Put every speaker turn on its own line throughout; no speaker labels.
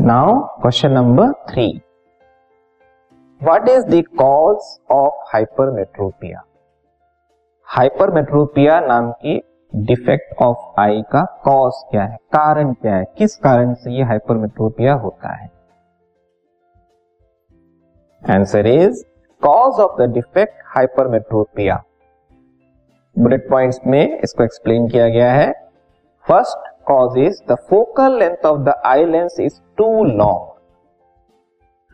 Now, question number three. What is the cause of hypermetropia? Hypermetropia नाम की defect of आई का cause क्या है? कारण क्या है? किस कारण से ये हाइपरमेट्रोपिया होता है? Answer is cause of the defect hypermetropia bullet points में इसको एक्सप्लेन किया गया है। First cause is the focal length of the eye lens is too long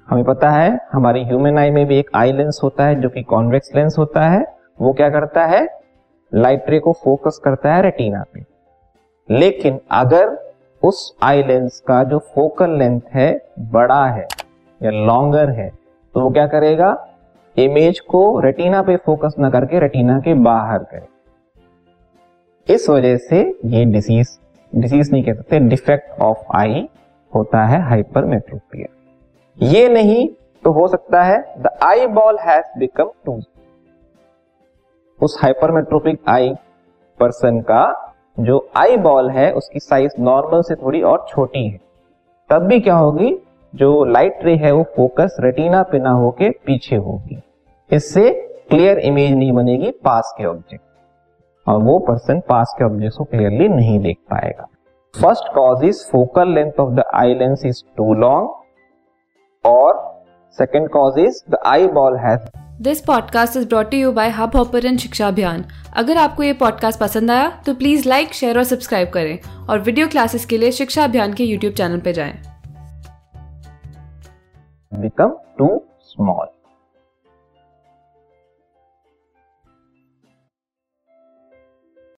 हमें पता है, हमारी ह्यूमन आई में भी एक आई लेंस होता है, जो कि कॉन्वेक्स लेंस होता है। वो क्या करता है? लाइट रे को फोकस करता है रेटिना पे। लेकिन अगर उस आई लेंस का जो फोकल लेंथ है, बड़ा है या लॉन्गर है तो वो क्या करेगा? इमेज को रेटिना पे फोकस ना करके रेटिना के बाहर करे। इस वजह से ये डिसीज डिसीज नहीं कह सकते डिफेक्ट ऑफ़ आई होता है हाइपरमेट्रोपिया ये नहीं तो हो सकता है the eye ball has become to उस हाइपरमेट्रोपिक आई पर्सन का जो आई बॉल है, उसकी साइज़ नॉर्मल से थोड़ी और छोटी है. तब भी क्या होगी? जो लाइट रे है वो फोकस रेटिना पे ना होके पीछे होगी. इससे क्लियर इमेज नहीं बनेगी, पास के ऑब्जेक्ट और वो पर्सन पास के ऑब्जेक्ट को क्लियरली नहीं देख पाएगा। First cause is focal length of the eye lens is too long और second cause is the eye ball has
this podcast is brought you by Hubhopper शिक्षा अभियान अगर आपको ये पॉडकास्ट पसंद आया तो प्लीज़ लाइक शेयर और सब्सक्राइब करें और वीडियो क्लासेस के लिए शिक्षा अभियान के यूट्यूब चैनल पर जाएँ।
Become to small